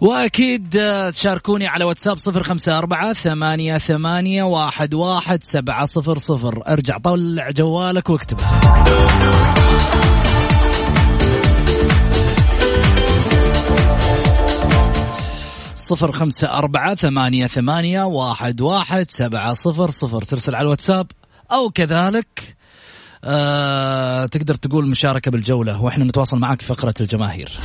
وأكيد آه، تشاركوني على واتساب صفر خمسة أربعة ثمانية ثمانية واحد واحد سبعة صفر صفر. ارجع طلع جوالك واكتبه صفر خمسة أربعة ثمانية ثمانية واحد واحد سبعة صفر صفر. ترسل على الواتساب أو كذلك آه تقدر تقول مشاركة بالجولة وإحنا نتواصل معك في فقرة الجماهير.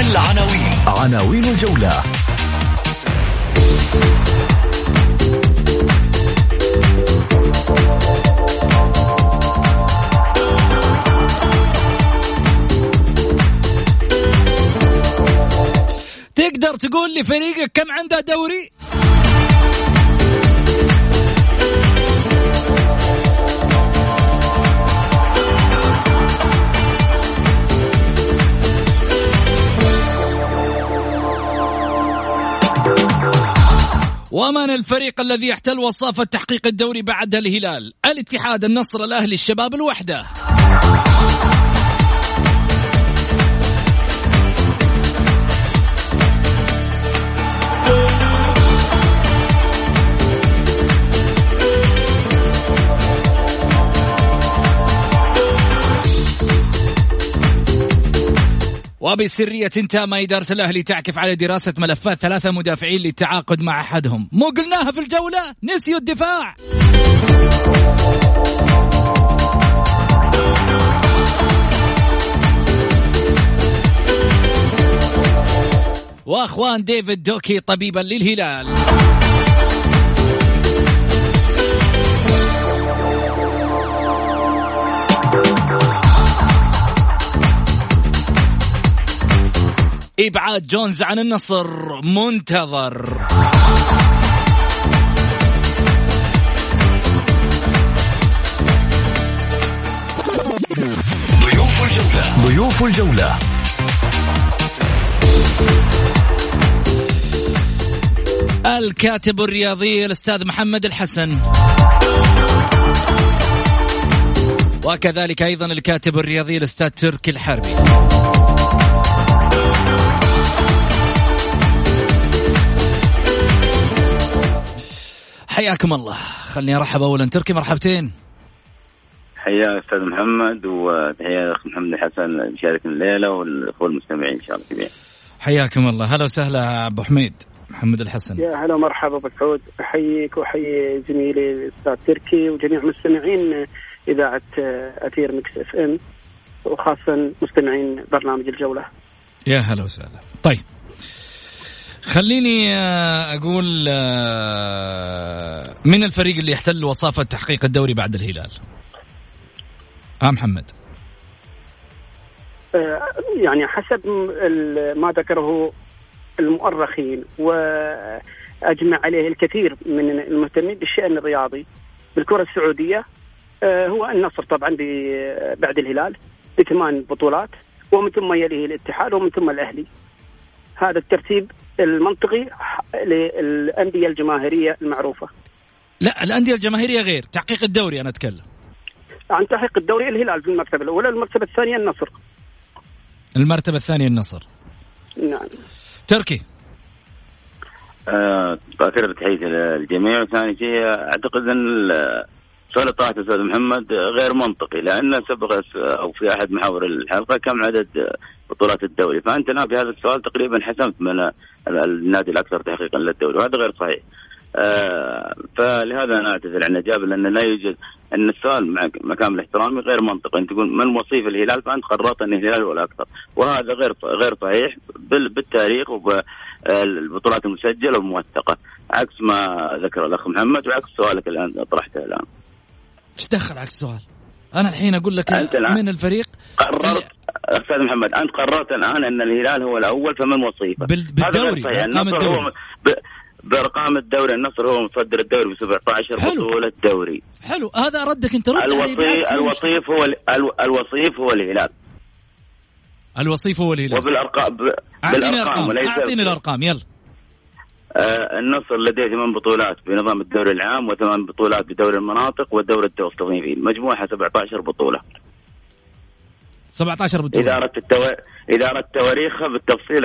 العناوين عناوين الجولة تقدر تقول لي فريقك كم عنده دوري؟ ومن الفريق الذي يحتل وصافة تحقيق الدوري بعد الهلال؟ الاتحاد، النصر، الأهلي، الشباب، الوحدة. وبسرية تام إدارة الأهلي تعكف على دراسة ملفات ثلاثة مدافعين للتعاقد مع أحدهم. مو قلناها في الجولة؟ نسيوا الدفاع. وأخوان ديفيد دوكي طبيبا للهلال. إبعاد جونز عن النصر. منتظر. ضيوف الجولة. ضيوف الجولة. الكاتب الرياضي الأستاذ محمد الحسن. وكذلك أيضا الكاتب الرياضي الأستاذ تركي الحربي. حياكم الله. خلني أرحب اولا. تركي مرحبتين. حيا أستاذ محمد وتحية الاخ محمد الحسن شاركنا الليلة والأخوة المستمعين إن شاء الله جميعا. حياكم الله. هلا وسهلا أبو حميد محمد الحسن. يا هلا ومرحبا أبو سعود. أحييك وأحيي زميلي الأستاذ تركي وجميع مستمعين إذاعة أثير ميكس إف إم وخاصة مستمعين برنامج الجولة. يا هلا وسهلا. طيب خليني آه، أقول آه، من الفريق اللي يحتل وصافة تحقيق الدوري بعد الهلال؟ ها محمد. آه، يعني حسب ما ذكره المؤرخين وأجمع عليه الكثير من المهتمين بالشأن الرياضي بالكرة السعودية. هو النصر طبعا بعد الهلال بثمان بطولات ومن ثم يليه الاتحاد ومن ثم الأهلي. هذا الترتيب المنطقي للأندية الجماهيرية المعروفة. لا الأندية الجماهيرية غير تحقيق الدوري أنا أتكلم. عن تحقيق الدوري الهلال في المرتبة الأولى المرتبة الثانية النصر. المرتبة الثانية النصر. نعم. تركي. آه تحية للجميع. ثاني شيء أعتقد أن سؤال طرحته أستاذ محمد غير منطقي لأن سبق أو في أحد محاور الحلقة كم عدد بطولات الدوري فأنت في هذا السؤال تقريبا حسمت من النادي الأكثر تحقيقا للدوري وهذا غير صحيح. آه فلهذا أنا أعتذر عن الاجابه لأن لا يوجد إن السؤال مع مكامل احترامي غير منطقي أنت تقول من وصيف الهلال فأنت قررت إن الهلال هو الأكثر وهذا غير غير صحيح بالتاريخ وبالبطولات المسجلة والموثقه عكس ما ذكر الأخ محمد وعكس سؤالك الآن طرحته الآن. إيش دخل عكس السؤال؟ أنا الحين أقول لك من الفريق قررت أستاذ محمد أنت قررت الآن أن الهلال هو الأول فمن وصيفه بالدوري بارقام الدوري بارقام الدوري النصر هو متصدر الدوري ب 17 حلو. بطولة دوري. حلو. هذا ردك أنت رد الوصيف الوصيف هو الوصيف هو الهلال. الوصيف هو الهلال. وبالارقام أعطيني ارقام أعطيني الأرقام. يلا. آه النصر لديه ثمان بطولات بنظام الدوري العام وثمان بطولات بدوري المناطق ودوري التوظيفيين مجموعها 17 بطولة. 17 بطولة. اذا اردت التو... اذا اردت تواريخها بالتفصيل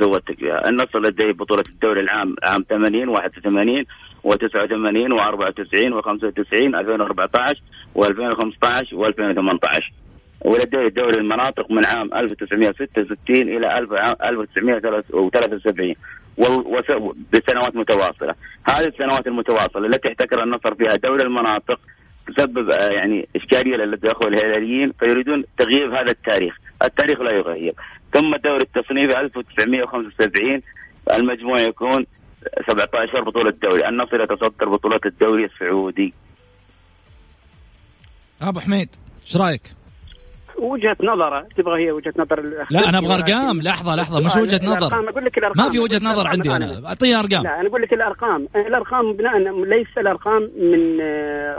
زودتك فيها النصر لديه بطولة الدوري العام عام 80 81 و89 و94 و95 2014 و2015 و2018 ولديه دوري المناطق من عام 1966 إلى 1973 بسنوات متواصله، هذه السنوات المتواصلة التي احتكر النصر فيها دوري المناطق تسبب آه، يعني إشكالية للاخوه الهلاليين فيريدون تغيير هذا التاريخ، التاريخ لا يغير، ثم دوري التصنيف 1975 المجموع يكون 17 بطولة دوري، النصر يتصدر بطولة الدوري السعودي. أبو حميد إيش رأيك؟ وجهة نظره تبغى هي وجهة نظر لا أنا أبغى أرقام. لحظة لحظة مش وجهة نظر. أقول لك الأرقام. ما في وجهة نظر عندي أنا. أعطيني أرقام. لا أنا أقول لك الأرقام. الأرقام بناء ليس الأرقام من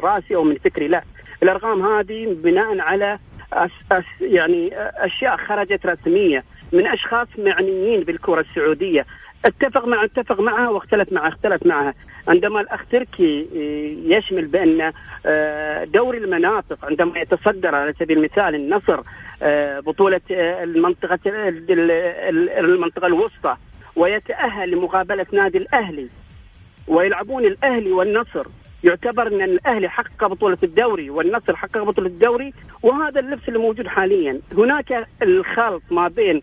رأسي أو من فكري لا. الأرقام هذه بناء على أس أس يعني أشياء خرجت رسمية من أشخاص معنيين بالكرة السعودية. اتفق مع اتفق معها واختلف معها اختلف معها. عندما الأخ تركي آه، يشمل بأن آه، دوري المناطق عندما يتصدر على سبيل المثال النصر آه، بطولة المنطقة المنطقة الوسطى ويتأهل لمقابلة نادي الأهلي ويلعبون الأهلي والنصر. يعتبر أن الأهلي حقق بطولة الدوري والنصر حقق بطولة الدوري وهذا اللبس اللي موجود حاليا. هناك الخلط ما بين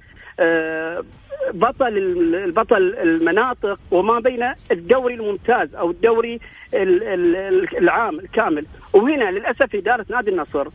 بطل البطل المناطق وما بين الدوري الممتاز أو الدوري العام الكامل. وهنا للأسف إدارة نادي النصر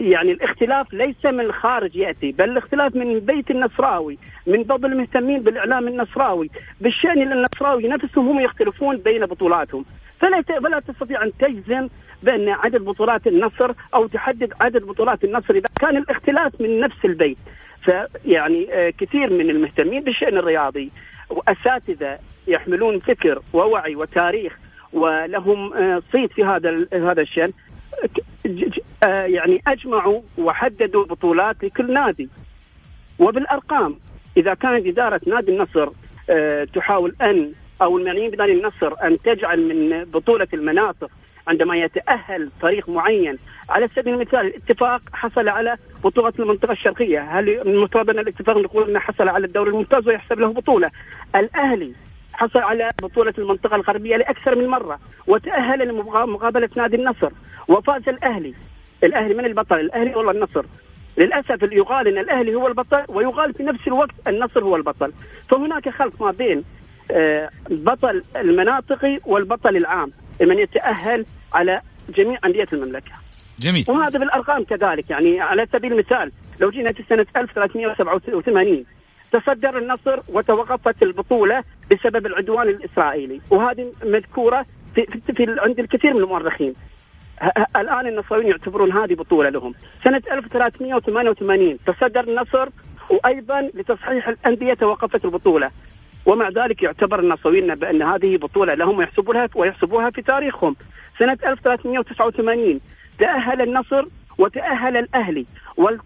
يعني الاختلاف ليس من الخارج يأتي بل الاختلاف من بيت النصراوي من بعض المهتمين بالإعلام النصراوي. بالشأن النصراوي نفسهم هم يختلفون بين بطولاتهم. فلا فلا تستطيع أن تجزم بأن عدد بطولات النصر أو تحدد عدد بطولات النصر إذا كان الاختلاف من نفس البيت. فيعني آه، كثير من المهتمين بالشأن الرياضي واساتذه يحملون فكر ووعي وتاريخ ولهم آه، صيت في هذا هذا الشأن. آه، يعني أجمعوا وحددوا بطولات لكل نادي. وبالأرقام إذا كانت اداره نادي النصر تحاول أن أو المعنيين بنادي النصر أن تجعل من بطولة المناطق عندما يتأهل فريق معين. على سبيل المثال الاتفاق حصل على بطولة المنطقة الشرقية، هل المفترض أن الاتفاق نقول أنه حصل على الدوري الممتاز ويحسب له بطولة؟ الأهلي حصل على بطولة المنطقة الغربية لأكثر من مرة وتأهل لمقابلة نادي النصر وفاز الأهلي. الأهلي من البطل؟ الأهلي ولا النصر. للأسف يقال أن الأهلي هو البطل ويقال في نفس الوقت النصر هو البطل. فهناك خلط ما بين البطل آه، المناطقي والبطل العام من يتأهل على جميع أندية المملكة. جميل. وهذا بالأرقام كذلك يعني على سبيل المثال لو جينا في سنة 1387 تصدر النصر وتوقفت البطولة بسبب العدوان الإسرائيلي. وهذه مذكورة في, في, في عند الكثير من المؤرخين. الآن النصراويين يعتبرون هذه بطولة لهم. سنة 1388 تصدر النصر وأيضا لتصحيح الأندية توقفت البطولة. ومع ذلك يعتبر النصويين بأن هذه بطولة لهم ويحسبونها ويحسبوها في تاريخهم. سنة 1389 تأهل النصر وتأهل الأهلي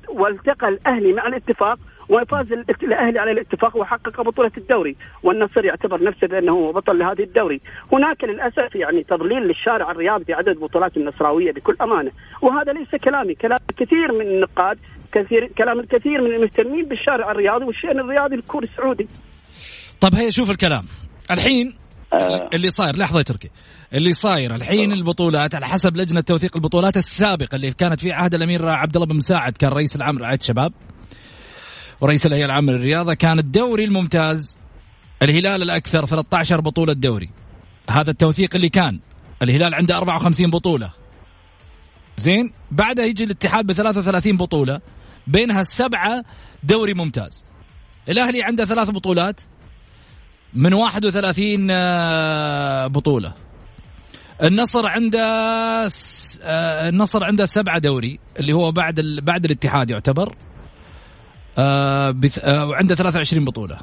والتقى الأهلي مع الاتفاق وفاز الأهلي على الاتفاق وحقق بطولة الدوري. والنصر يعتبر نفسه بأنه هو بطل لهذه الدوري. هناك للأسف يعني تضليل للشارع الرياضي في عدد بطولات النصراوية بكل أمانة. وهذا ليس كلامي. كلام كثير من النقاد كثير كلام الكثير من المهتمين بالشارع الرياضي والشأن الرياضي الكوري السعودي. طب هيا شوف الكلام. الحين آه. اللي صاير لحظة يا تركي. اللي صاير الحين البطولات على حسب لجنة توثيق البطولات السابقة اللي كانت في عهد الأمير عبد الله بن مساعد كان رئيس العام رعايه الشباب ورئيس الهيئة العامة للرياضة كان الدوري الممتاز الهلال الأكثر 13 بطولة دوري هذا التوثيق اللي كان. الهلال عنده 54 بطولة. زين؟ بعدها يجي الاتحاد ب 33 بطولة بينها السبعه دوري ممتاز. الأهلي عنده ثلاث بطولات من 31 آه، بطولة. النصر عنده آه، النصر عنده سبعة دوري اللي هو بعد بعد الاتحاد يعتبر آه بث... وعنده 23 بطولة.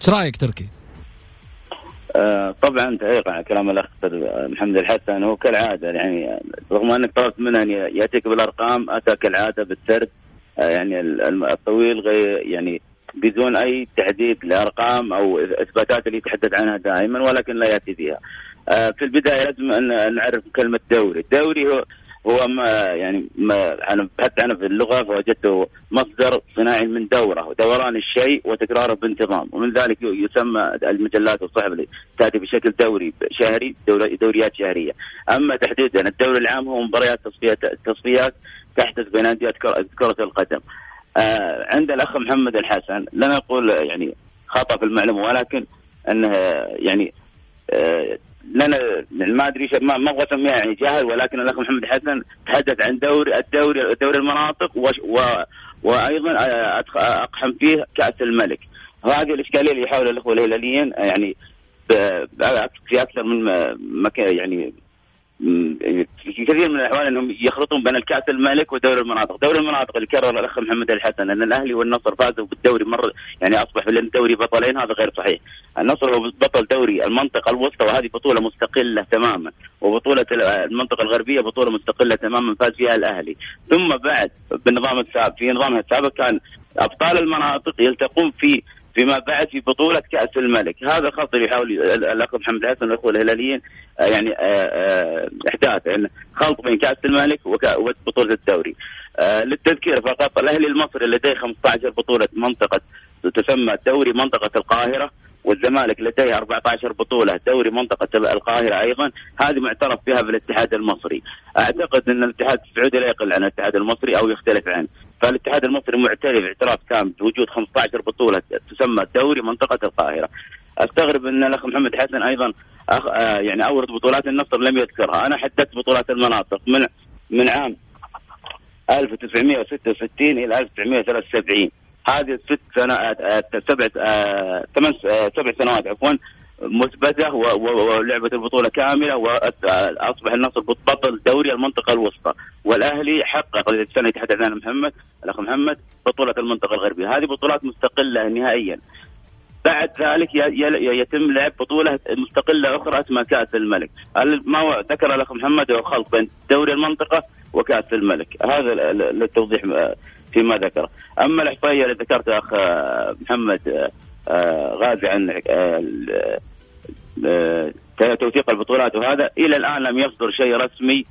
إيش رأيك تركي؟ آه طبعا تعليق على كلام الاخ محمد الحسن. هو كالعادة يعني رغم أنك طلبت منه أن يأتيك بالأرقام أتى كالعادة بالسرد آه يعني الطويل غير يعني بدون أي تحديد لأرقام أو إثباتات اللي يتحدث عنها دائما ولكن لا يأتي بها. آه في البداية لازم أن نعرف كلمة دوري، الدوري هو هو ما يعني ما أنا بحثت عنه في اللغة فوجدته مصدر صناعي من دورة. دوران الشيء وتكراره بانتظام. ومن ذلك يسمى المجلات والصحف تأتي بشكل دوري شهري دوريات شهرية. أما تحديدا الدوري العام هو مباريات تصفيات تصفيات تحدث بين أندية كرة القدم. عند الأخ محمد الحسن. لا نقول يعني خطأ في المعلومة ولكن أنه يعني آه لنا ما أدري ما ما أبغى اسميها يعني جهل ولكن الأخ محمد حسن تحدث عن دوري الدوري دوري المناطق و وأيضا أقحم فيه كأس الملك. هذه الإشكالية اللي يحاول الأخوة الهلاليين يعني في أكثر من مكان يعني في كثير من الأحوال إنهم يخلطون بين الكأس الملك ودوري المناطق، دوري المناطق اللي كرر الأخ محمد الحسن إن الأهلي والنصر فازوا بالدوري مرة يعني أصبح الدوري بطلين هذا غير صحيح. النصر هو بطل دوري المنطقة الوسطى وهذه بطولة مستقلة تماما، وبطولة المنطقة الغربية بطولة مستقلة تماما فاز فيها الأهلي، ثم بعد بالنظام السابق في نظامها السابق كان أبطال المناطق يلتقون في فيما بعد في بطولة كأس الملك. هذا الخط اللي يحاول الأخ محمد حسن والأخوة الهلاليين آه، يعني آه، آه، إحداث يعني خلط بين كأس الملك وبطولة الدوري. للتذكير فقط الأهلي المصري لديه 15 بطولة منطقة تسمى دوري منطقة القاهرة. والزمالك لديه 14 بطولة دوري منطقة القاهرة أيضا هذه معترف بها بالاتحاد المصري. أعتقد أن الاتحاد السعودي لا يقل عن الاتحاد المصري أو يختلف عنه. فالاتحاد المصري معترف اعتراف تام بوجود 15 بطولة تسمى دوري منطقة القاهرة. أستغرب أن الأخ محمد حسن أيضا أخ آه يعني أورد بطولات النصر لم يذكرها، أنا حددت بطولات المناطق من من عام 1966 إلى 1973 هذه ست سنوات آه، سبع آه، ثمان آه، سبع سنوات عفوا مثبته ولعبت البطولة كاملة واصبح النصر بطل دوري المنطقة الوسطى. والأهلي حقق السنة يتحدث عنها محمد الأخ محمد بطولة المنطقة الغربية. هذه بطولات مستقلة نهائيا. بعد ذلك يتم لعب بطولة مستقلة أخرى اسمها كأس الملك. ما ذكر الأخ محمد هو خلط بين دوري المنطقة وكأس الملك. هذا للتوضيح فيما ذكر. أما الإحصائية اللي ذكرتها أخ محمد آه، غازي عن آه، آه، توثيق البطولات وهذا إلى الآن لم يصدر شيء رسمي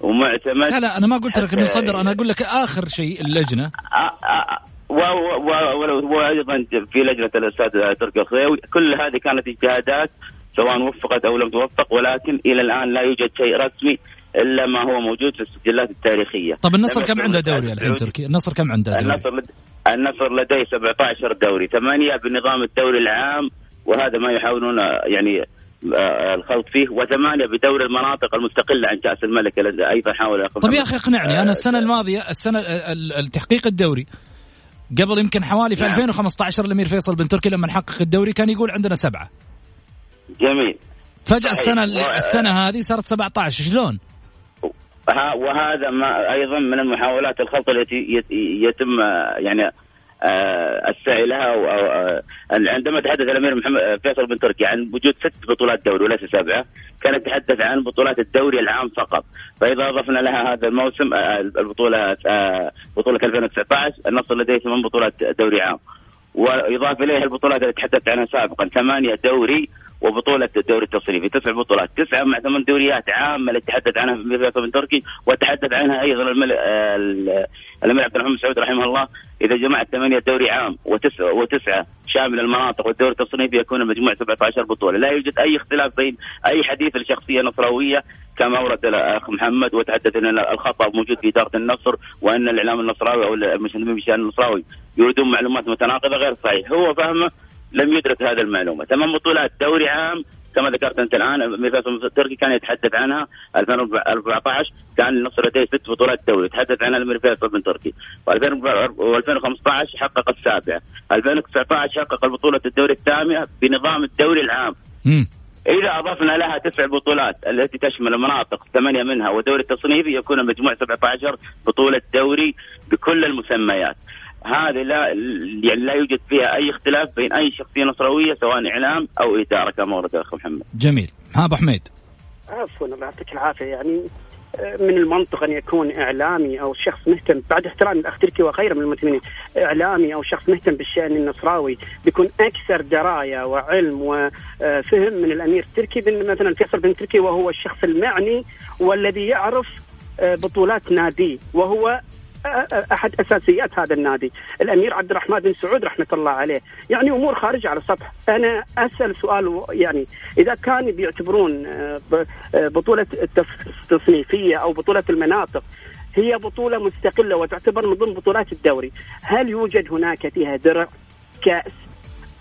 ومعتمد. لا لا أنا ما قلت لك إنه صدر أنا أقول لك آخر شيء اللجنة. وأيضا في لجنة الأستاذ تركي الخيوي كل هذه كانت اجتهادات سواء وفقت أو لم توفق ولكن إلى الآن لا يوجد شيء رسمي إلا ما هو موجود في السجلات التاريخية. طب النصر كم عنده دوري الحين تركي؟ النصر كم عنده دوري؟ النصر لد... النصر لديه 17 دوري، ثمانية بنظام الدوري العام وهذا ما يحاولون يعني آه، الخلط فيه وثمانية بدوري المناطق المستقلة عن كأس الملك الذي أيضا حاول طيب يا أخي اقنعني أنا السنة الماضية السنة التحقيق الدوري قبل يمكن حوالي في نعم. 2015 الأمير فيصل بن تركي لما حقق الدوري كان يقول عندنا سبعة جميل فجأة السنة السنة هذه صارت 17 شلون؟ وهذا ما أيضا من المحاولات الخلط التي يتم يعني آه، السعي لها آه، عندما تحدث الأمير محمد فيصل بن تركي عن وجود ست بطولات دوري وليس سبعه كان يتحدث عن بطولات الدوري العام فقط. فإذا أضفنا لها هذا الموسم البطولة بطولة 2019 النصر لديه ثمان بطولات دوري عام. ويضاف إليها البطولات التي تحدثت عنها سابقا ثمانية دوري وبطولة الدوري التصريفي تسع بطولات تسعة مع ثمان دوريات عامة اللي تحدث عنها في بن تركي وتحدث عنها أيضا الأمير عبد الرحمن سعود رحمه الله. إذا جمعت ثمانية دوري عام وتسعة, وتسعة شامل المناطق والدوري التصنيفي يكون المجموع 17 بطولة. لا يوجد أي اختلاف بين أي حديث لشخصية نصراوية كما ورد الأخ محمد وتحدث أن الخطأ موجود في إدارة النصر وأن الإعلام النصراوي أو المسلمين بشأن النصراوي يريدون معلومات متناقضة غير صحيح. هو فهمه لم يدرك هذه المعلومة. ثمان بطولات دوري عام كما ذكرت أنت الآن ميراث التركي كان يتحدث عنها 2014 كان النصر لديه ست بطولات دوري يتحدث عنها فيصل بن تركي. و2015 حقق السابعه 2019 حقق البطولة الدوري الثامنة بنظام الدوري العام. إذا أضفنا لها تسع بطولات التي تشمل المناطق ثمانية منها ودوري التصنيفي يكون المجموع 17 بطولة دوري بكل المسميات. هذه لا يعني لا يوجد فيها أي اختلاف بين أي شخصية نصراويه سواء إعلام أو إدارة كما ورد الأخ محمد. جميل، ها أبو حميد. عفوا الله يعطيك العافية يعني آه، من المنطق أن يكون إعلامي أو شخص مهتم بعد احترام الاخ تركي وغيره من المسلمين إعلامي أو شخص مهتم بالشأن النصراوي بيكون أكثر دراية وعلم وفهم من الأمير التركي مثلا فيصل بن تركي وهو الشخص المعني والذي يعرف آه، بطولات ناديه وهو أحد أساسيات هذا النادي. الأمير عبد الرحمن بن سعود رحمة الله عليه. يعني أمور خارجه على السطح. أنا أسأل سؤال يعني إذا كانوا بيعتبرون آه، آه، بطولة التصنيفية أو بطولة المناطق هي بطولة مستقلة وتعتبر من ضمن بطولات الدوري هل يوجد هناك فيها درع كأس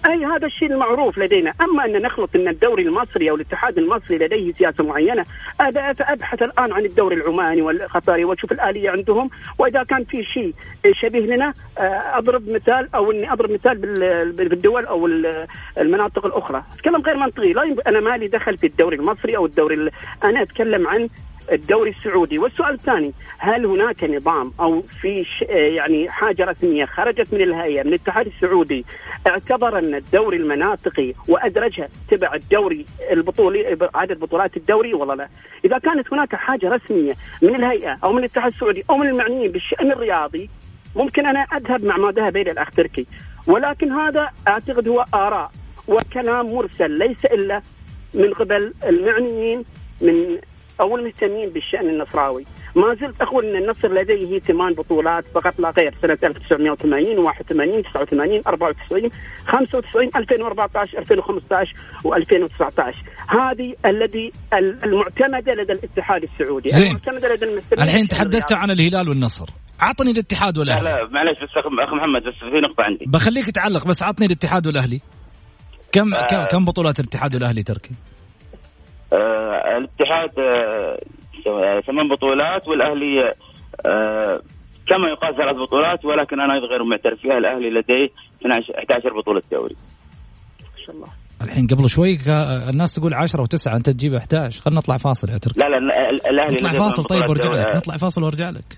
أي هذا الشيء المعروف لدينا، أما أن نخلط إن الدوري المصري أو الاتحاد المصري لديه سياسة معينة، أبحث الآن عن الدوري العماني والقطري. واشوف الآلية عندهم، وإذا كان في شيء شبيه لنا آه، أضرب مثال أو إني أضرب مثال بالدول أو المناطق الأخرى، كلام غير منطقي، لا أنا مالي دخل في الدوري المصري أو الدوري أنا أتكلم عن الدوري السعودي والسؤال الثاني هل هناك نظام أو في يعني حاجة رسمية خرجت من الهيئة من الاتحاد السعودي اعتبر أن الدوري المناطقي وأدرجها تبع الدوري البطولي عدد بطولات الدوري ولا لا؟ إذا كانت هناك حاجة رسمية من الهيئة أو من الاتحاد السعودي أو من المعنيين بالشأن الرياضي ممكن أنا أذهب مع ما ذهب إلى الأخ تركي ولكن هذا أعتقد هو آراء وكلام مرسل ليس إلا من قبل المعنيين من أو المهتمين بالشأن النصراوي، ما زلت أقول إن النصر لديه ثمان بطولات فقط لا غير. سنة 1980 81 89 94 95 2014 2015 و2019 هذه الذي المعتمدة لدى الاتحاد السعودي. زين. المعتمدة لدى الحين تحدثت عن الهلال والنصر. عطني الاتحاد والأهلي. لا لا معلش بس اخ محمد بس في نقطة عندي. بخليك تعلق بس عطني الاتحاد والأهلي. كم آه. كم بطولات الاتحاد والأهلي تركي؟ آه الاتحاد آه ثمان بطولات والأهلي آه كما يقال ثلاث بطولات ولكن أنا غير معترف فيها. الأهلي لديه 12 11 بطولة دوري. ما شاء الله. الحين قبل شوي الناس تقول 10 و9 أنت تجيب 11 خلينا نطلع فاصل يا تركي. لا لا الأهلي نطلع فاصل طيب وارجع لك. نطلع فاصل وارجع لك.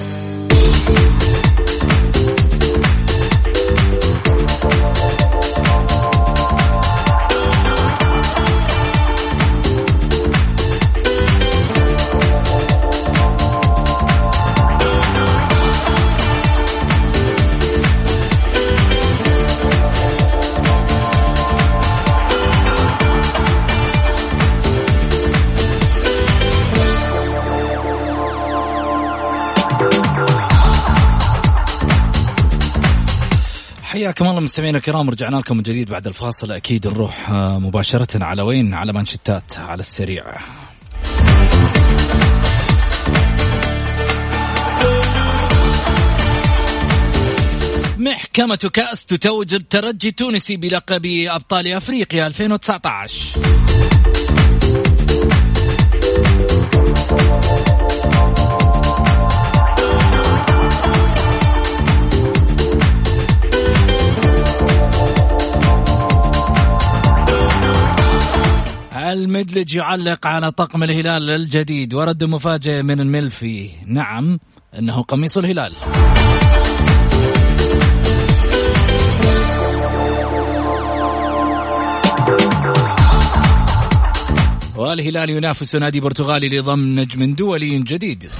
حياكم الله مستمعينا الكرام رجعنا لكم من جديد بعد الفاصل. أكيد نروح آه، مباشرة على وين؟ على مانشتات على السريع. محكمة كأس تتوج الترجي التونسي بلقب أبطال أفريقيا 2019 المدلج يعلق على طقم الهلال الجديد. ورد مفاجئ من الملفي. نعم إنه قميص الهلال. والهلال ينافس نادي برتغالي لضم نجم دولي جديد.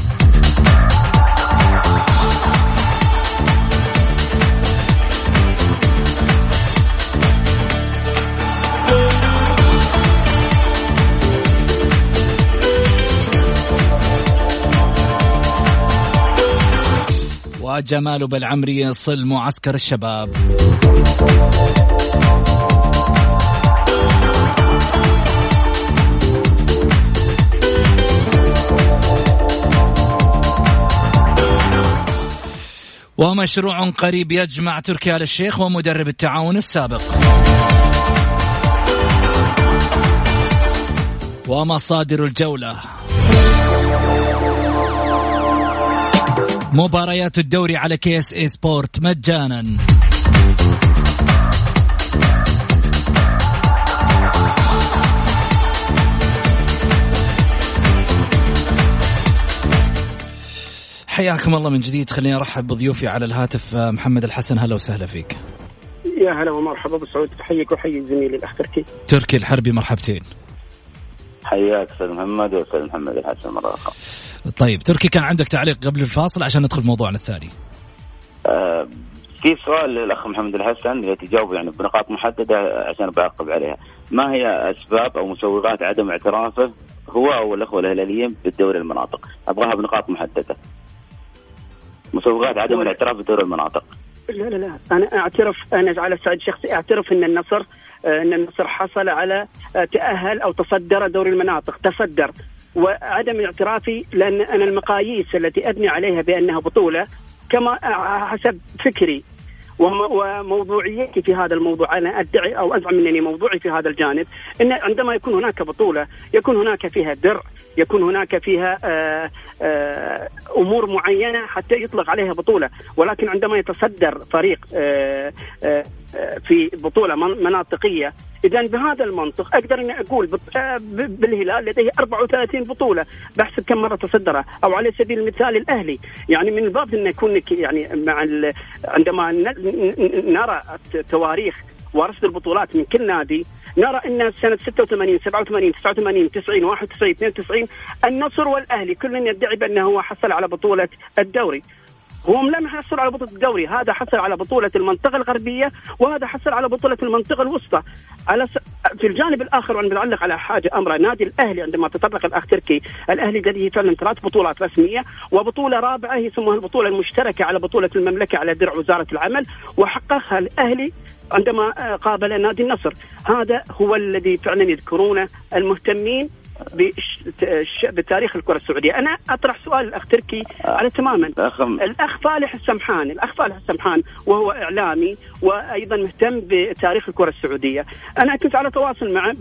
وجمال بالعمري يصل معسكر الشباب. ومشروع قريب يجمع تركي آل الشيخ ومدرب التعاون السابق. ومصادر الجولة. مباريات الدوري على كيس إي سبورت مجانا. حياكم الله من جديد. خليني أرحب بضيوفي على الهاتف. محمد الحسن هلا وسهلا فيك. يا هلا ومرحبا أبو سعود. احييك واحيي زميلي الاخ تركي تركي الحربي مرحبتين. حياك أستاذ محمد وأستاذ محمد الحسن مرة أخرى. طيب تركي كان عندك تعليق قبل الفاصل عشان ندخل في موضوعنا الثاني. آه في سؤال للأخ محمد الحسن يتجاوب يعني بنقاط محددة عشان بعقب عليها. ما هي أسباب أو مسوغات عدم اعترافه هو أو الأخوة الهلاليين بالدوري المناطق؟ أبغاها بنقاط محددة. مسوغات عدم الاعتراف بدوري المناطق. لا لا لا. أنا أعترف أنا على الصعيد الشخصي أعترف إن النصر إن النصر حصل على تأهل أو تصدر دوري المناطق. تصدر. وعدم اعترافي لأن أنا المقاييس التي أبني عليها بأنها بطولة كما حسب فكري وموضوعيتي في هذا الموضوع. أنا أدعي أو أزعم أنني موضوعي في هذا الجانب إن عندما يكون هناك بطولة يكون هناك فيها درع يكون هناك فيها آآ آآ أمور معينة حتى يطلق عليها بطولة. ولكن عندما يتصدر فريق آآ في بطولة مناطقية. اذا بهذا المنطق أقدر إني أقول بالهلال لديه 34 بطولة. بحسب كم مرة تصدرها أو على سبيل المثال الأهلي. يعني من الباب إنه يكون يعني مع عندما نرى تواريخ ورصد البطولات من كل نادي نرى إن سنة 86 87 89 90 91 92 النصر والأهلي كل يدعي بأنه هو حصل على بطولة الدوري. هم لم يحصل على بطولة الدوري. هذا حصل على بطولة المنطقة الغربية وهذا حصل على بطولة المنطقة الوسطى. على س... في الجانب الآخر وأنا على حاجة أمر نادي الأهلي عندما تطرق الأخ تركي الأهلي لديه فعلا ثلاث بطولات رسمية وبطولة رابعة يسموها البطولة المشتركة على بطولة المملكة على درع وزارة العمل وحققها الأهلي عندما قابل نادي النصر. هذا هو الذي فعلا يذكرونه المهتمين. بتاريخ الكرة السعودية، أنا أطرح سؤال الأخ تركي على تماما. الأخ فالح السمحان، الأخ فالح السمحان وهو إعلامي وأيضا مهتم بتاريخ الكرة السعودية، أنا كنت على تواصل معه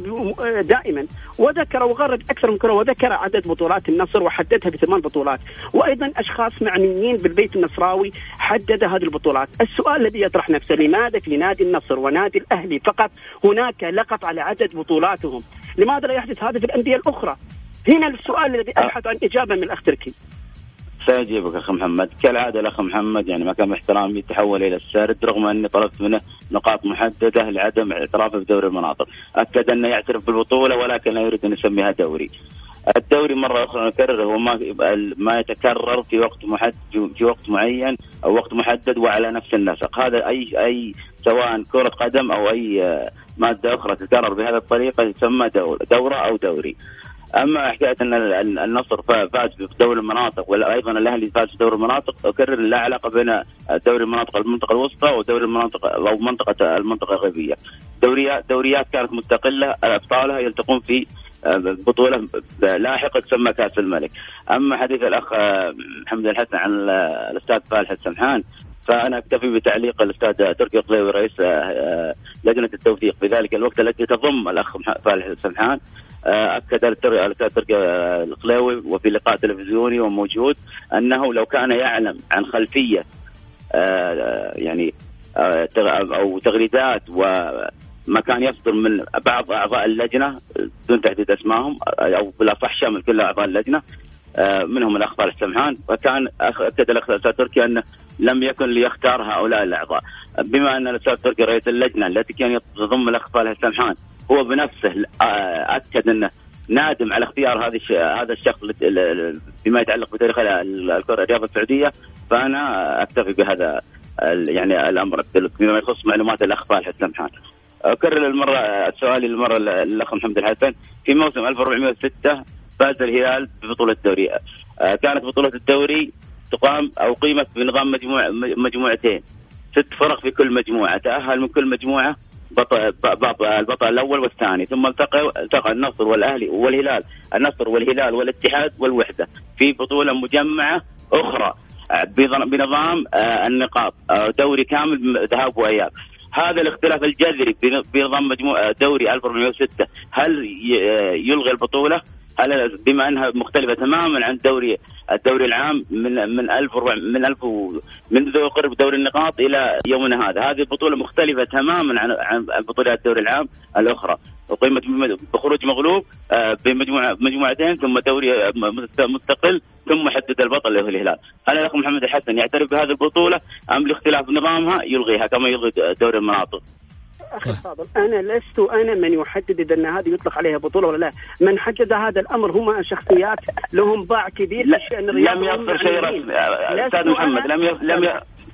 دائما. وذكر وغرد أكثر من كرة وذكر عدد بطولات النصر وحددها بثمان بطولات، وأيضا أشخاص معنيين بالبيت النصراوي حدد هذه البطولات، السؤال الذي يطرح نفسه لماذا في نادي النصر ونادي الأهلي فقط هناك لقط على عدد بطولاتهم؟ لماذا لا يحدث هذا في الأندية الاخرى؟ هنا السؤال الذي ابحث عن إجابة من الاخ تركي. سأجيبك أخ محمد، كالعادة الأخ محمد يعني ما كان احترامي تحول إلى السرد رغم أني طلبت منه نقاط محددة لعدم اعترافه بدوري المناطق، أكد أنه يعترف بالبطولة ولكن لا يريد أن يسميها دوري. الدوري مرة أخرى نكرر هو ما ما يتكرر في وقت محدد في وقت معين أو وقت محدد وعلى نفس النسق، هذا اي اي سواء كرة قدم أو أي مادة أخرى تتكرر بهذه الطريقة يسمى دورة أو دوري. أما حكايه أن النصر فاز بدوري المناطق ولا أيضا الأهلي فاز بدوري المناطق أكرر لا علاقة بين دوري المناطق المنطقة الوسطى ودوري المناطق أو منطقة المنطقة الغربية. دوريات دوريات كانت مستقلة أبطالها يلتقون في بطولة لاحقة تسمى كأس الملك. أما حديث الأخ محمد الحسن عن الأستاذ فالح السمحان فأنا أكتفي بتعليق الأستاذ تركي القليوي رئيس لجنة التوثيق في ذلك الوقت التي تضم الأخ فالح السمحان أكد الاستاذ تركي القليوي وفي لقاء تلفزيوني وموجود أنه لو كان يعلم عن خلفية يعني أو تغريدات وما كان يصدر من بعض أعضاء اللجنة بدون تحديد أسمائهم أو بالاصح شامل كل أعضاء اللجنة آه، منهم الاخ صالح سمحان وكان أكد الاخ الأستاذ تركي انه لم يكن ليختار هؤلاء الأعضاء. بما أن الأستاذ تركي رئيس اللجنة التي كان تضم الاخ صالح سمحان هو بنفسه آه، أكد أنه نادم على اختيار هذه هذا الشخص بما يتعلق بتاريخ الكرة الرياضه السعودية. فأنا أكتفي بهذا يعني الأمر بما يخص معلومات الاخ صالح سمحان. أكرر المرة سؤالي المرة الاخ محمد الحسن. في موسم 1406 فاز الهلال ببطولة الدوري. آه، كانت بطولة الدوري تقام أو قيمت بنظام مجموع مجموعتين. ست فرق في كل مجموعة. تأهل من كل مجموعة بطل, البطل الأول والثاني. ثم التقى التقى النصر والأهلي والهلال. النصر والهلال والاتحاد والوحدة. في بطولة مجمعة أخرى آه، بنظام آه، النقاط. دوري كامل ذهاب وإياب. هذا الاختلاف الجذري بنظام مجموعه دوري 1406 هل يلغي البطولة؟ بما أنها مختلفة تماما عن الدوري الدوري العام من من 1000 من 1000 منذ قرب دوري النقاط إلى يومنا هذا، هذه البطوله مختلفة تماما عن عن بطولات الدوري العام الأخرى، وقيمه بخروج مغلوب آه، بمجموعه مجموعتين ثم دوري مستقل ثم حدد البطل اللي هو الهلال، هل الاخ محمد الحسن يعترف بهذه البطولة أم لاختلاف نظامها يلغيها كما يلغي دوري المناطق؟ أخي الفاضل أنا لست أنا من يحدد إذا إن هذه يطلق عليها بطولة ولا لا، من حدد هذا الأمر هم شخصيات لهم باع كبير في الشان الرياضي لم يصدر شيء رسمي. أستاذ محمد لم لم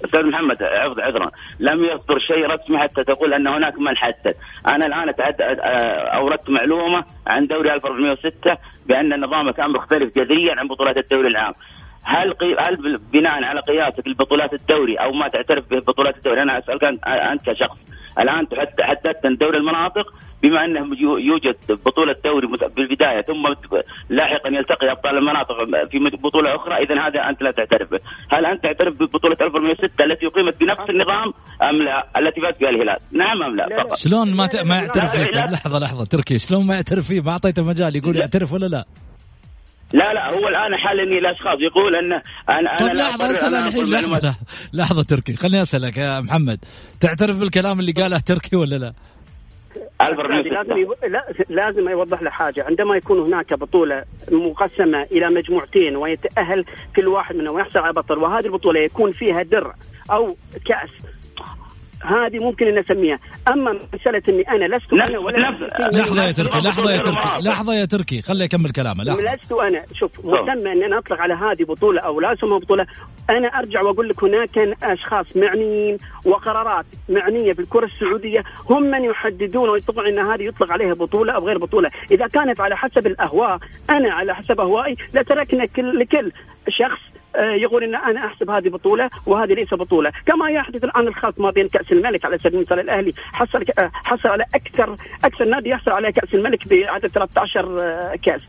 أستاذ محمد عذرا لم يصدر شيء رسمي حتى تقول أن هناك من حدد، أنا الآن أوردت معلومة عن دوري 1406 بأن النظام كان مختلف جذريا عن بطولات الدوري العام. هل قي... هل بناء على قياسك لبطولات الدوري أو ما تعترف ببطولات الدوري؟ أنا أسألك أنت كشخص. الآن تحدثت عن دوري المناطق بما انه يوجد بطولة دوري بالبداية ثم لاحقا يلتقي أبطال المناطق في بطولة أخرى اذا هذا أنت لا تعترف به، هل أنت تعترف ببطولة 1406 التي أقيمت بنفس النظام أم لا؟ التي فاز فيها الهلال، نعم أم لا؟ فقط شلون ما ت... ما يعترف فيه؟ لحظة لحظة تركي شلون ما يعترف فيه؟ ما أعطيته مجال يقول يعترف ولا لا؟ لا لا هو الآن حال إني الاشخاص يقول ان أنا طيب لحظة أسأل الحين لحظة. لحظة تركي خليني أسألك يا محمد. تعترف بالكلام اللي قاله تركي ولا لا؟ لازم يو... لا لازم يوضح له حاجة. عندما يكون هناك بطولة مقسمة إلى مجموعتين ويتأهل كل واحد منهم ويحصل على بطل وهذه البطولة يكون فيها درع أو كأس هذه ممكن أن اسميها أما مسألة إني أنا لست أنا ولا لحظة يا تركي لحظة يا تركي لحظة يا تركي خليه يكمل كلامه لحظة. لست أنا. شوف مسمى أن أنا أطلق على هذه بطولة أو لا اسمها بطولة. أنا أرجع وأقول لك هناك أشخاص معنيين وقرارات معنية بالكرة السعودية هم من يحددون ويطلقون إن هذه يطلق عليها بطولة أو غير بطولة، إذا كانت على حسب الأهواء أنا على حسب أهوائي لتركنا كل لكل شخص يقول إن أنا أحسب هذه بطولة وهذه ليس بطولة، كما يحدث الآن الخلط ما بين كأس الملك على سبيل المثال الأهلي. حصل آه، حصل على أكثر أكثر نادي يحصل على كأس الملك بعدد 13 آه، كأس.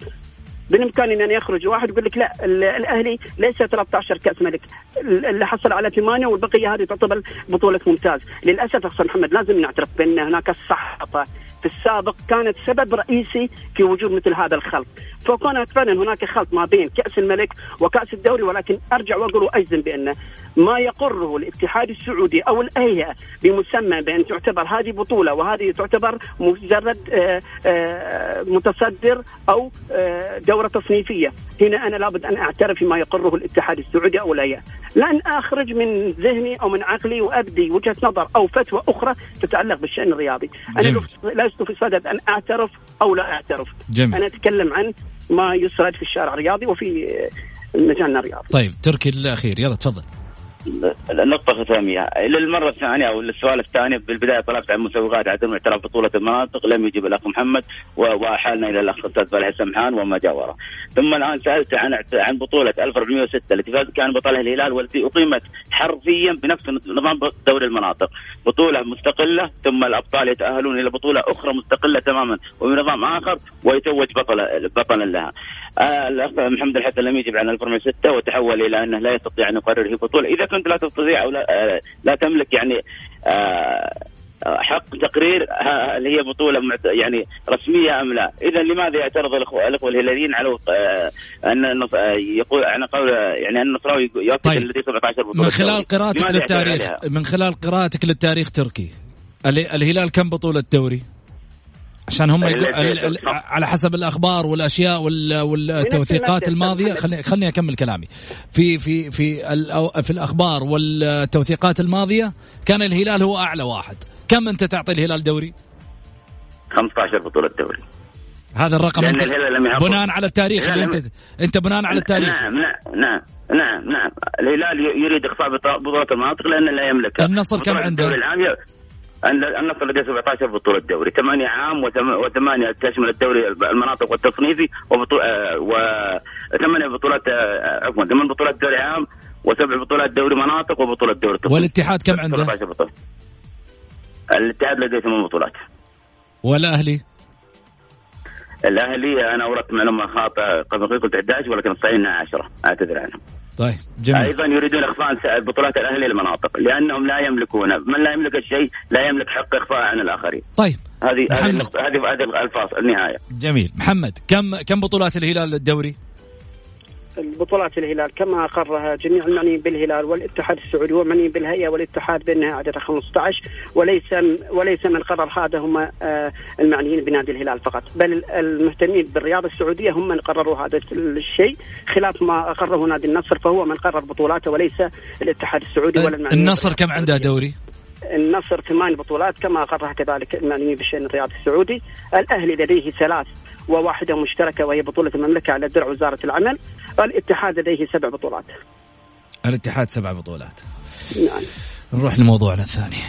بامكاني إن يخرج واحد يقول لك لا الأهلي ليس 13 كأس ملك. اللي حصل على ثمانية والبقية هذه تعتبر بطولة ممتاز. للأسف اخ محمد لازم نعترف بأن هناك الصحافه في السابق كانت سبب رئيسي في وجود مثل هذا الخلط. فكانت فعلا هناك خلط ما بين كأس الملك وكأس الدوري ولكن أرجع وأقول وأجزم بان ما يقره الاتحاد السعودي أو الهيئه بمسمى بأن تعتبر هذه بطولة وهذه تعتبر مجرد آه، آه، متصدر أو آه، دورة تصنيفية. هنا أنا لابد أن أعترف بما يقره الاتحاد السعودي أو الهيئه لن أخرج من ذهني أو من عقلي وأبدي وجهة نظر أو فتوى أخرى تتعلق بالشأن الرياضي. أنا لست في صدد أن أعترف أو لا أعترف. جميل. أنا أتكلم عن ما يسرد في الشارع الرياضي وفي مجالنا الرياضي. طيب تركي الأخير. يلا تفضل. النقطة الختامية للمرة الثانية أو للسؤال الثاني بالبداية طلبت عن مسوغات عدم اعتراف بطولة المناطق لم يجب الأخ محمد وأحالنا إلى الأخ الأستاذ فالح سمحان وما جاوره ثم الآن سألت عن عن بطولة 1406 التي كان بطلها الهلال والتي أقيمت حرفيا بنفس نظام دوري المناطق. بطولة مستقلة ثم الأبطال يتأهلون إلى بطولة أخرى مستقلة تماما وبنظام آخر ويتوج بطل بطلا لها. الاخ محمد الحسن لم يجب عن 1406 وتحول إلى أنه لا يستطيع أن يقرر هي بطولة، إذا كنت لا تستطيع أو لا, آه لا تملك يعني آه حق تقرير هل هي بطولة يعني رسمية أم لا؟ إذا لماذا يعترض الأخوة الهلاليين على آه أن آه، يقول عن قول يعني أن النصراوي يؤكد طيب. لديه 17 بطوله من خلال قراءتك للتاريخ من خلال قراءتك للتاريخ تركي الهلال كم بطولة دوري؟ عشان هم يقول على حسب الأخبار والأشياء والتوثيقات الماضية. خليني خليني أكمل كلامي. في في في في الأخبار والتوثيقات الماضية كان الهلال هو أعلى واحد. كم أنت تعطي الهلال دوري؟ 15 بطولة دوري هذا الرقم انت بناء على التاريخ اللي انت أنت بناء على التاريخ. نعم نعم نعم نعم نعم. الهلال يريد اخفاء بطولات المناطق لأنه لا يملكها النصر كم عنده؟ العام النصر لديه 17 بطولة دوري ثمانية عام وثمانية تشمل الدوري المناطق والتصنيفي وثمانية و... بطولات آه، عفوا ثمان بطولات دوري عام وسبع بطولات دوري مناطق وبطولة دوري التصنيفي والاتحاد كم عنده؟ 13 بطولة الاتحاد لديه ثمان بطولات والأهلي؟ الأهلي أنا أوردت معلومة خاطئة قبل قلت 11 ولكن الصحيح إنها 10 أعتذر عنهم. طيب جميل. أيضا يريدون اخفاء بطولات الأهلي للمناطق لأنهم لا يملكون من لا يملك الشيء لا يملك حق إخفاء عن الآخرين. طيب هذه هذه هذه الفاصل النهاية. جميل محمد كم كم بطولات الهلال الدوري؟ البطولات الهلال كما اقرها جميع المعنيين بالهلال والاتحاد السعودي والمعنيين بالهيئة والاتحاد بأنها عددها 15 وليس وليس من قرر هذا هم آه، المعنيين بنادي الهلال فقط بل المهتمين بالرياضة السعودية هم من قرروا هذا الشيء خلاف ما اقره نادي النصر فهو من قرر بطولاته وليس الاتحاد السعودي ولا المعنيين النصر كم عنده دوري؟ النصر ثمان بطولات كما اقرها كذلك المعنيين بالشأن الرياضي السعودي. الأهلي لديه ثلاث وواحدة مشتركة وهي بطولة المملكة على درع وزارة العمل. الاتحاد لديه سبع بطولات. الاتحاد سبع بطولات. نعم. نروح لموضوعنا الثاني.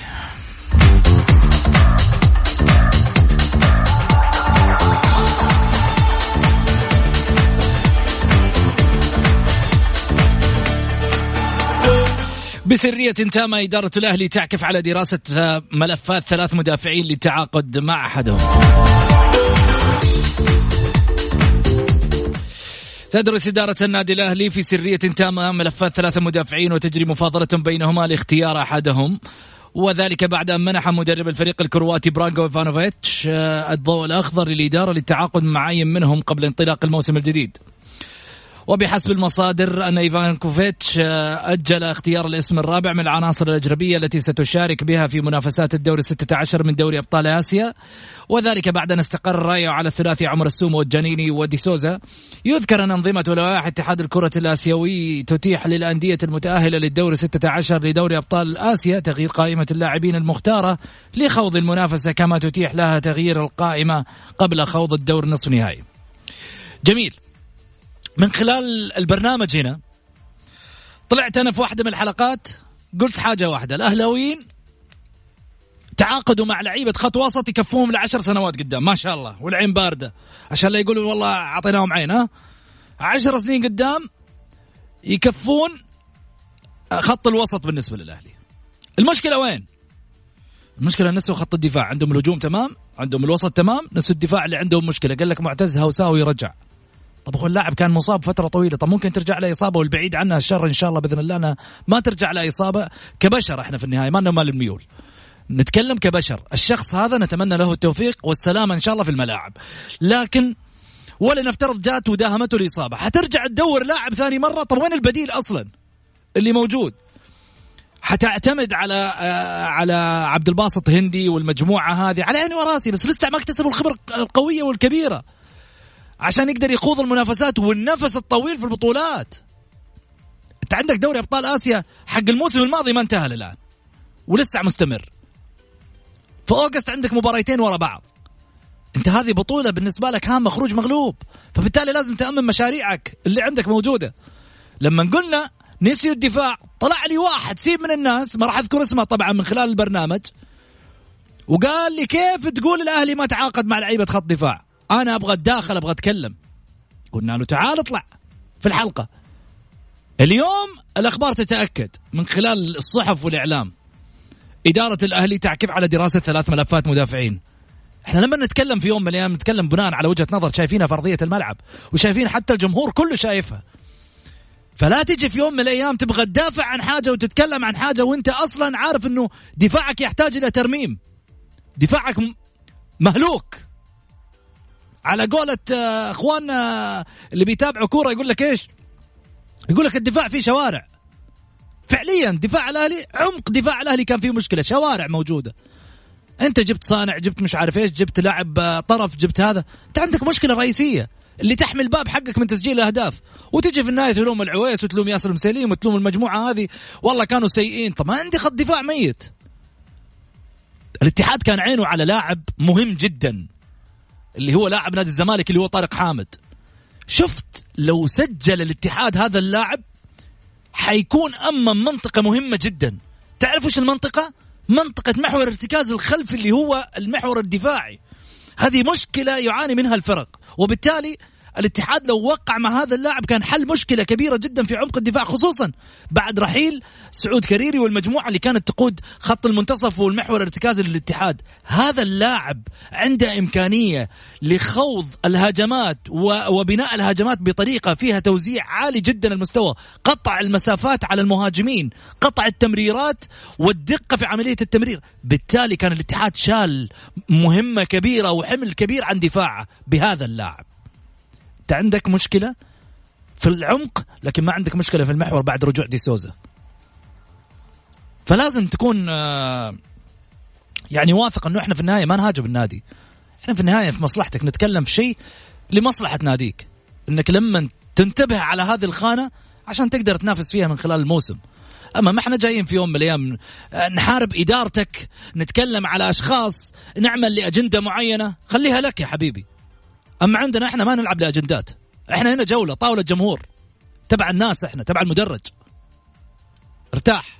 بسرية تامة إدارة الأهلي تعكف على دراسة ملفات ثلاث مدافعين للتعاقد مع أحدهم. تدرس إدارة النادي الأهلي في سرية تامة ملفات ثلاثة مدافعين وتجري مفاضلة بينهما لاختيار أحدهم. وذلك بعد أن منح مدرب الفريق الكرواتي برانكو إيفانوفيتش آه، الضوء الأخضر للإدارة للتعاقد مع أي منهم قبل انطلاق الموسم الجديد. وبحسب المصادر أن إيفانكوفيتش آه، أجل اختيار الاسم الرابع من العناصر الأجنبية التي ستشارك بها في منافسات الدوري 16 من دوري أبطال آسيا. وذلك بعد أن استقر الرأي على الثلاثي عمر السومو والجانيني وديسوزا. يذكر أن أنظمة ولوائح اتحاد الكرة الآسيوي تتيح للأندية المتأهلة للدوري 16 لدوري أبطال آسيا تغيير قائمة اللاعبين المختارة لخوض المنافسة كما تتيح لها تغيير القائمة قبل خوض الدور نصف نهائي. جميل. من خلال البرنامج هنا طلعت أنا في واحدة من الحلقات قلت حاجة واحدة الأهلاويين تعاقدوا مع لعيبة خط وسط يكفوهم لعشر سنوات قدام ما شاء الله والعين باردة عشان لا يقولوا والله أعطيناهم عين ها؟ عشر سنين قدام يكفون خط الوسط بالنسبة للأهلي. المشكلة وين؟ المشكلة نسوا خط الدفاع عندهم الهجوم تمام عندهم الوسط تمام نسوا الدفاع اللي عندهم مشكلة قال لك معتز هوساوي رجع. طب هو اللاعب كان مصاب فترة طويلة طب ممكن ترجع له إصابة والبعيد عنها الشر إن شاء الله بإذن الله. أنا ما ترجع له إصابة كبشر إحنا في النهاية ما لنا مال الميول. نتكلم كبشر الشخص هذا نتمنى له التوفيق والسلامة إن شاء الله في الملاعب. لكن ولا نفترض جات وداهمته الإصابة حترجع تدور لاعب ثاني مرة؟ طب وين البديل أصلا؟ اللي موجود. حتعتمد على آه على عبد الباسط هندي والمجموعة هذه على عيني وراسي بس لسه ما اكتسبوا الخبرة القوية والكبيرة. عشان يقدر يخوض المنافسات والنفس الطويل في البطولات. انت عندك دوري أبطال آسيا حق الموسم الماضي ما انتهى الان ولسه مستمر. في أوغست عندك مباريتين ورا بعض. انت هذه بطولة بالنسبة لك هامه خروج مغلوب. فبالتالي لازم تأمن مشاريعك اللي عندك موجودة. لما قلنا نسيوا الدفاع طلع لي واحد سيب من الناس. ما راح أذكر اسمه طبعا من خلال البرنامج. وقال لي كيف تقول الأهلي ما تعاقد مع لعيبة خط دفاع؟ أنا أبغى أتداخل أبغى أتكلم. قلنا له تعال اطلع في الحلقة. اليوم الأخبار تتأكد من خلال الصحف والإعلام. إدارة الأهلي تعكف على دراسة ثلاث ملفات مدافعين. إحنا لما نتكلم في يوم من الأيام نتكلم بناء على وجهة نظر شايفينها في أرضية الملعب وشايفين حتى الجمهور كله شايفها. فلا تجي في يوم من الأيام تبغى تدافع عن حاجة وتتكلم عن حاجة وأنت أصلا عارف إنه دفاعك يحتاج إلى ترميم. دفاعك مهلوك. على قولة آه، اخواننا اللي بيتابعوا كورة يقول لك إيش؟ يقول لك الدفاع فيه شوارع. فعليا دفاع الأهلي عمق دفاع الأهلي كان فيه مشكلة شوارع موجودة. أنت جبت صانع جبت مش عارف إيش جبت لاعب آه، طرف جبت هذا. أنت عندك مشكلة رئيسية اللي تحمي الباب حقك من تسجيل الأهداف. وتجي في النهاية تلوم العويس وتلوم ياسر المسليم وتلوم المجموعة هذه. والله كانوا سيئين. طب ما عندي خط دفاع ميت. الاتحاد كان عينه على لاعب مهم جدا. اللي هو لاعب نادي الزمالك اللي هو طارق حامد. شفت لو سجل الاتحاد هذا اللاعب حيكون أمام منطقة مهمة جدا. تعرف وش المنطقة؟ منطقة محور ارتكاز الخلفي اللي هو المحور الدفاعي. هذه مشكلة يعاني منها الفرق. وبالتالي الاتحاد لو وقع مع هذا اللاعب كان حل مشكلة كبيرة جدا في عمق الدفاع خصوصا بعد رحيل سعود كريري والمجموعة اللي كانت تقود خط المنتصف والمحور الارتكازي للاتحاد. هذا اللاعب عنده إمكانية لخوض الهجمات وبناء الهجمات بطريقة فيها توزيع عالي جدا المستوى. قطع المسافات على المهاجمين قطع التمريرات والدقة في عملية التمرير. بالتالي كان الاتحاد شال مهمة كبيرة وحمل كبير عن دفاعه بهذا اللاعب. انت عندك مشكلة في العمق لكن ما عندك مشكلة في المحور بعد رجوع دي سوزا. فلازم تكون آه، يعني واثق انه إحنا في النهاية ما نهاجم النادي. إحنا في النهاية في مصلحتك نتكلم في شيء لمصلحة ناديك. انك لما تنتبه على هذه الخانة عشان تقدر تنافس فيها من خلال الموسم. اما ما إحنا جايين في يوم من الأيام آه، نحارب إدارتك نتكلم على أشخاص نعمل لأجندة معينة. خليها لك يا حبيبي. أما عندنا إحنا ما نلعب لأجندات إحنا هنا جولة طاولة جمهور تبع الناس إحنا تبع المدرج ارتاح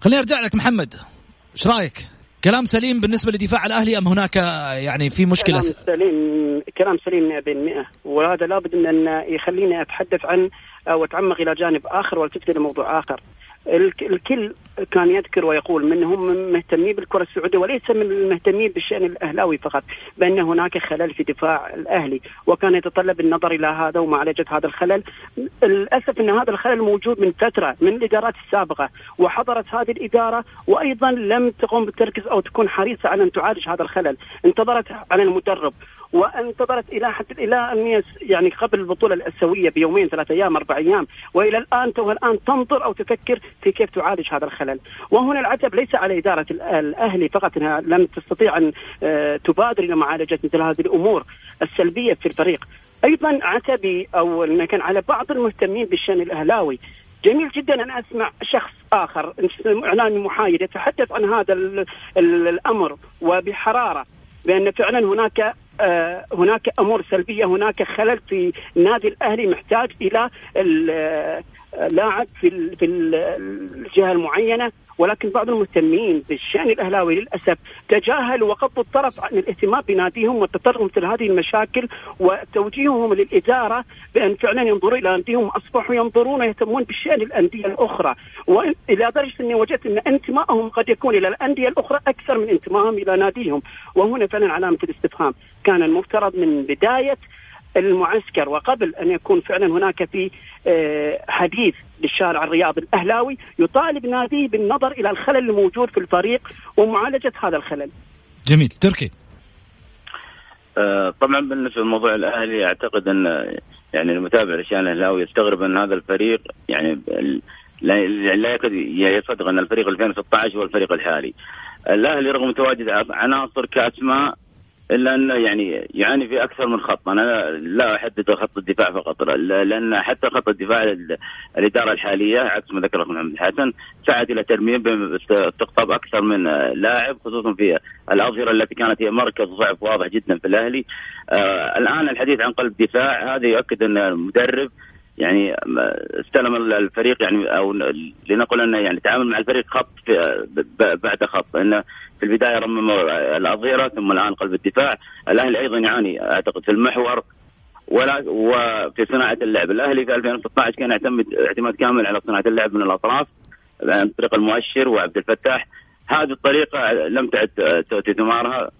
خليني أرجع لك محمد إيش رأيك؟ كلام سليم بالنسبة لدفاع الأهلي أم هناك يعني في مشكلة؟ كلام سليم كلام سليم 100% وهذا لابد أن يخليني أتحدث عن أو أتعمق إلى جانب آخر والتفت إلى موضوع آخر. الكل كان يذكر ويقول منهم مهتمين بالكرة السعودية وليس من المهتمين بالشأن الأهلاوي فقط بأن هناك خلل في دفاع الأهلي وكان يتطلب النظر إلى هذا ومعالجه هذا الخلل. للأسف إن هذا الخلل موجود من فترة من الإدارات السابقة وحضرت هذه الإدارة وأيضا لم تقوم بالتركيز أو تكون حريصة على أن تعالج هذا الخلل انتظرت على المدرب. وانتظرت إلى حتى إلى أن يعني قبل البطولة الأسيوية بيومين ثلاثة أيام أربع أيام وإلى الآن تو الآن تنظر أو تفكر في كيف تعالج هذا الخلل. وهنا العتب ليس على إدارة الأهلي فقط إنها لم تستطيع أن آه، تبادر إلى معالجة مثل هذه الأمور السلبية في الفريق. أيضا عتبي أو كان على بعض المهتمين بالشأن الأهلاوي جميل جدا أن أسمع شخص آخر اعلامي محايد يتحدث عن هذا الأمر وبحرارة بأن فعلا هناك هناك أمور سلبية هناك خلل في النادي الأهلي محتاج إلى لاعب في في الجهة المعينة. ولكن بعض المهتمين بالشأن الأهلاوي للأسف تجاهلوا وقضوا الطرف عن الاهتمام بناديهم والتطرق مثل هذه المشاكل وتوجيههم للإدارة بأن فعلا ينظروا إلى أنديهم أصبحوا ينظرون ويهتمون بشان الأندية الأخرى. والى درجة أني وجدت أن انتمائهم قد يكون إلى الأندية الأخرى أكثر من انتمائهم إلى ناديهم. وهنا فعلا علامة الاستفهام. كان المفترض من بداية المعسكر وقبل أن يكون فعلا هناك في آه، حديث للشارع الرياضي الأهلاوي يطالب ناديه بالنظر إلى الخلل الموجود في الفريق ومعالجة هذا الخلل. جميل تركي. آه، طبعا بالنسبة لموضوع الأهلي أعتقد أن يعني المتابع للشأن الأهلاوي يستغرب أن هذا الفريق يعني لا لا يكاد يصدق أن الفريق 2016 هو الفريق الحالي. الأهلي رغم تواجد عناصر كأسماء إلا أنه يعني يعاني في أكثر من خط، أنا لا أحدد خط الدفاع فقط لأن حتى خط الدفاع الإدارة الحالية عكس ما ذكر محمد الحسن سعت إلى ترميم باستقطاب أكثر من لاعب خصوصا في الأظهرة التي كانت هي مركز ضعف واضح جدا في الأهلي. آه الآن الحديث عن قلب دفاع هذا يؤكد أن المدرب يعني استلم الفريق يعني أو لنقل أنه يعني تعامل مع الفريق خط بعد خط. إنه في البداية رمم الأظهرة ثم الآن قلب الدفاع. الأهلي أيضا يعاني أعتقد في المحور. ولا وفي صناعة اللعب. الأهلي في 2016 كان يعتمد اعتماد كامل على صناعة اللعب من الأطراف عن طريق المؤشر وعبد الفتاح. هذه الطريقة لم تعد تؤتي ثمارها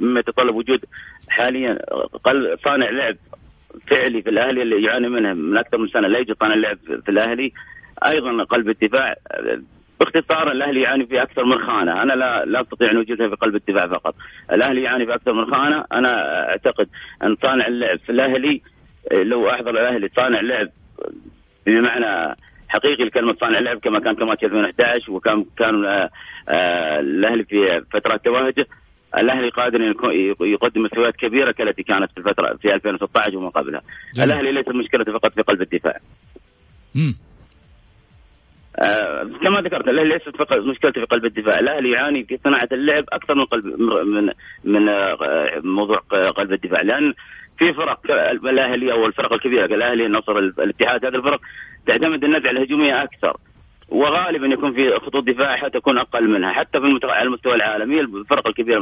مما يتطلب وجود حاليا صانع لعب فعلي في الأهلي اللي يعاني منه من أكثر من سنة لا يوجد صانع لعب في الأهلي. أيضا قلب الدفاع باختصار الأهلي يعاني في أكثر من خانة، أنا لا لا أستطيع أن اوجدها في قلب الدفاع فقط، الأهلي يعاني في أكثر من خانة، أنا أعتقد أن صانع اللعب في الأهلي لو أحضر الأهلي صانع لعب بمعنى حقيقي لكلمة صانع لعب كما كان في ماتش 2011 وكان كان آه، آه، الأهلي في فترات تواجده الأهلي قادر ان يقدم مستويات كبيرة كالتي كانت في الفترة في 2016 وما قبلها. جميل. الأهلي ليس مشكلته فقط في قلب الدفاع. امم آه كما ذكرت الاهلي ليست فقط مشكلته في قلب الدفاع، الأهلي يعاني في صناعة اللعب أكثر من قلب من من آه موضوع قلب الدفاع لأن في فرق الأهلي أو الفرق الكبيرة الأهلي النصر الاتحاد هذه الفرق تعتمد النزعه الهجوميه أكثر وغالبا يكون في خطوط دفاع تكون أقل منها. حتى في المتغ... على المستوى العالمي الفرق الكبيرة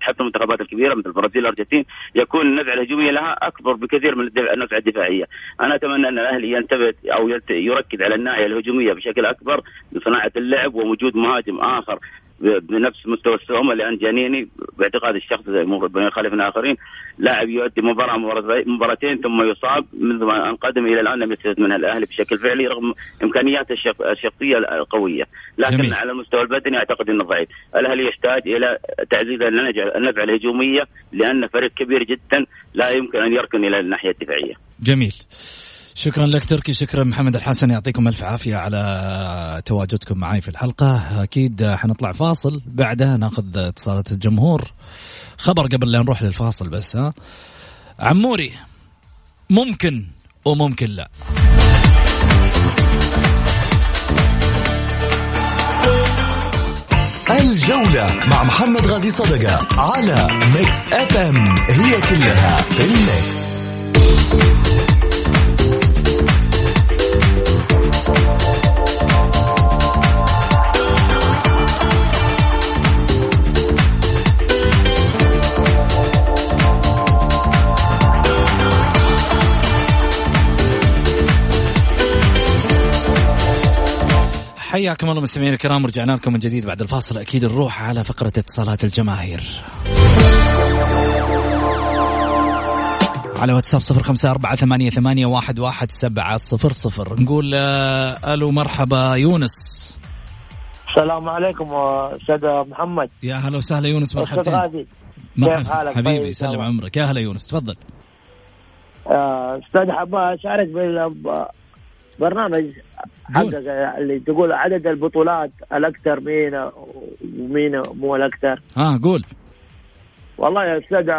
حتى المنتخبات الكبيرة مثل البرازيل والارجنتين يكون النزعه الهجوميه لها أكبر بكثير من النزعة الدفاعية. أنا أتمنى أن الأهلي ينتبه أو يركز على الناحية الهجومية بشكل أكبر لصناعه اللعب ووجود مهاجم آخر. بنفس مستوى السومة لأن جانيني باعتقاد الشخص زي بن يخالفنا اخرين لاعب يؤدي مباراة مباراتين ثم يصاب منذ ان قدم إلى الآن لم يستفد منها الأهلي بشكل فعلي رغم إمكانياته الشخصية القوية. لكن جميل. على المستوى البدني أعتقد إنه ضعيف. الأهلي يحتاج إلى تعزيز النزعه الهجومية لأن فريق كبير جدا لا يمكن أن يركن إلى الناحية الدفاعية. جميل. شكرا لك تركي شكرا محمد الحسن. يعطيكم ألف عافية على تواجدكم معي في الحلقة. أكيد حنطلع فاصل بعدها نأخذ اتصالات الجمهور. خبر قبل لا نروح للفاصل بس ها. عموري ممكن وممكن لا. الجولة مع محمد غازي صدقة على ميكس اف ام هي كلها في الميكس حياكم الله مستمعينا الكرام ورجعنا لكم من جديد بعد الفاصل. أكيد نروح على فقرة اتصالات الجماهير. على واتساب صفر خمسة أربعة ثمانية, ثمانية واحد, واحد سبعة صفر صفر. نقول آه، ألو مرحبا يونس. السلام عليكم أستاذ محمد. يا هلا وسهلا يونس مرحبتين. أستاذ مرحبا. حبيبي طيب سلم عمرك. يا هلا يونس تفضل. آه، أستاذ حاب أشارك بالبرنامج حقك اللي تقول عدد البطولات الأكثر مين ومين مو الأكثر. آه قول. والله يا أستاذ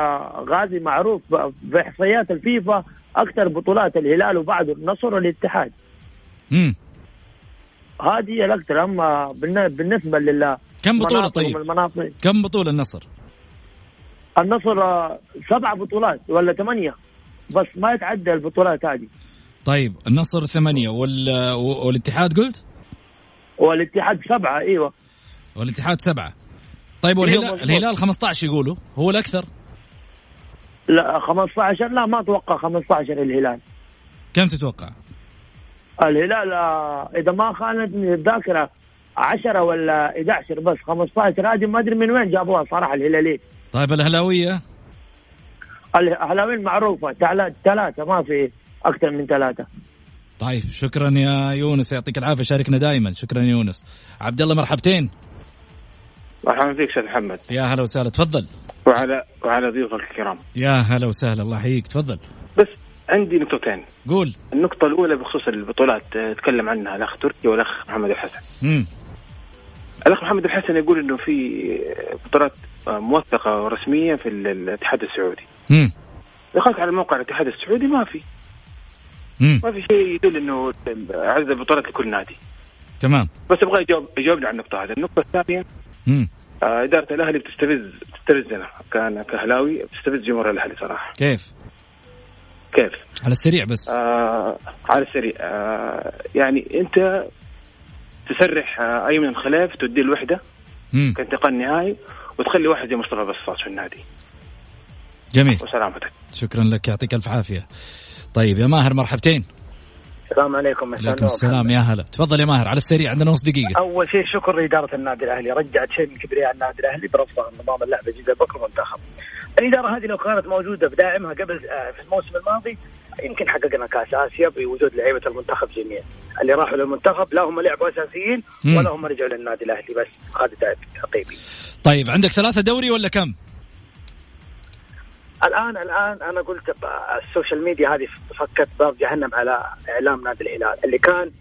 غازي معروف باحصائيات الفيفا أكثر بطولات الهلال وبعده النصر والاتحاد. امم هذه الأكثر. أما بالنسبة لل كم بطولة طيب؟ المناطق كم بطولة النصر؟ النصر سبع بطولات ولا ثمانية. بس ما يتعدى البطولات هذه. طيب النصر ثمانية وال... والاتحاد قلت؟ والاتحاد سبعة إيوه والاتحاد سبعة طيب والهلال أيوة الهلال 15 يقولوا هو الأكثر لا 15 لا ما أتوقع 15 الهلال كم تتوقع؟ الهلال آه، إذا ما خانتني الذاكرة 10 ولا 11 بس 15 هذه ما أدري من وين جابوها صراحة الهلاليين طيب الأهلاوية؟ الاهلاويين معروفه ثلاثة ما في أكثر من ثلاثة. طيب شكرا يا يونس. يعطيك العافية. شاركنا دائما شكرا يا يونس. عبد الله مرحبتين. مرحبا فيك أستاذ محمد. يا هلا وسهلا. تفضل. وعلى وعلى ضيوفك الكرام. يا هلا وسهلا. الله يحييك. تفضل. بس عندي نقطتين. قول. النقطة الأولى بخصوص البطولات تكلم عنها الأخ تركي والأخ محمد الحسن. امم الأخ محمد الحسن يقول إنه في بطولات موثقة ورسمية في الاتحاد السعودي. امم دخلت على موقع الاتحاد السعودي ما في. مم. ما في شيء يدل إنه عدد البطولات لكل نادي. تمام. بس أبغى يجاوب يجاوبني على النقطة هذه. النقطة الثانية آه إدارة الأهلي بتستفز بتستفزنا كان كأهلاوي بتستفز جمهور الأهلي صراحة. كيف؟ كيف؟ على السريع بس. آه على السريع. آه يعني أنت تسرح آه ايمن خليف توديه الوحدة كانتقال نهائي وتخلي واحد زي مصطفى بصاص في النادي. جميل. وسلامتك. شكرا لك يعطيك ألف عافية. طيب يا ماهر مرحبتين. السلام عليكم عليكم السلام يا هلا. تفضل يا ماهر على السريع عندنا نص دقيقة. أول شيء شكر لإدارة النادي الأهلي رجعت شيء من كبرياء النادي الأهلي برفضها نظام اللعب الجديد بكرة المنتخب. الإدارة هذه لو كانت موجودة بداعمها قبل آه، في الموسم الماضي يمكن حققنا كأس آسيا بوجود لعيبة المنتخب جميعا. اللي راحوا للمنتخب لا هم لعبوا أساسيين ولا هم رجعوا للنادي الأهلي بس هذا تعقيبي طيب عندك ثلاثة دوري ولا كم؟ الان الآن أنا قلت ال social media هذه فكت باب جهنم على إعلام نادي الهلال. اللي كان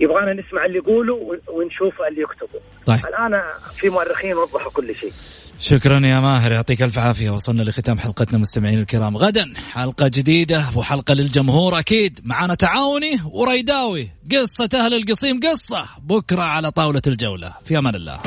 يبغانا نسمع اللي يقولوا ونشوف اللي يكتبوا. طيب. الآن في مؤرخين وضحوا كل شيء. شكرا يا ماهر يعطيك ألف عافية. وصلنا لختام حلقتنا مستمعين الكرام. غدا حلقة جديدة وحلقة للجمهور. أكيد معانا تعاوني وريداوي. قصة أهل القصيم قصة. بكرة على طاولة الجولة. في أمان الله.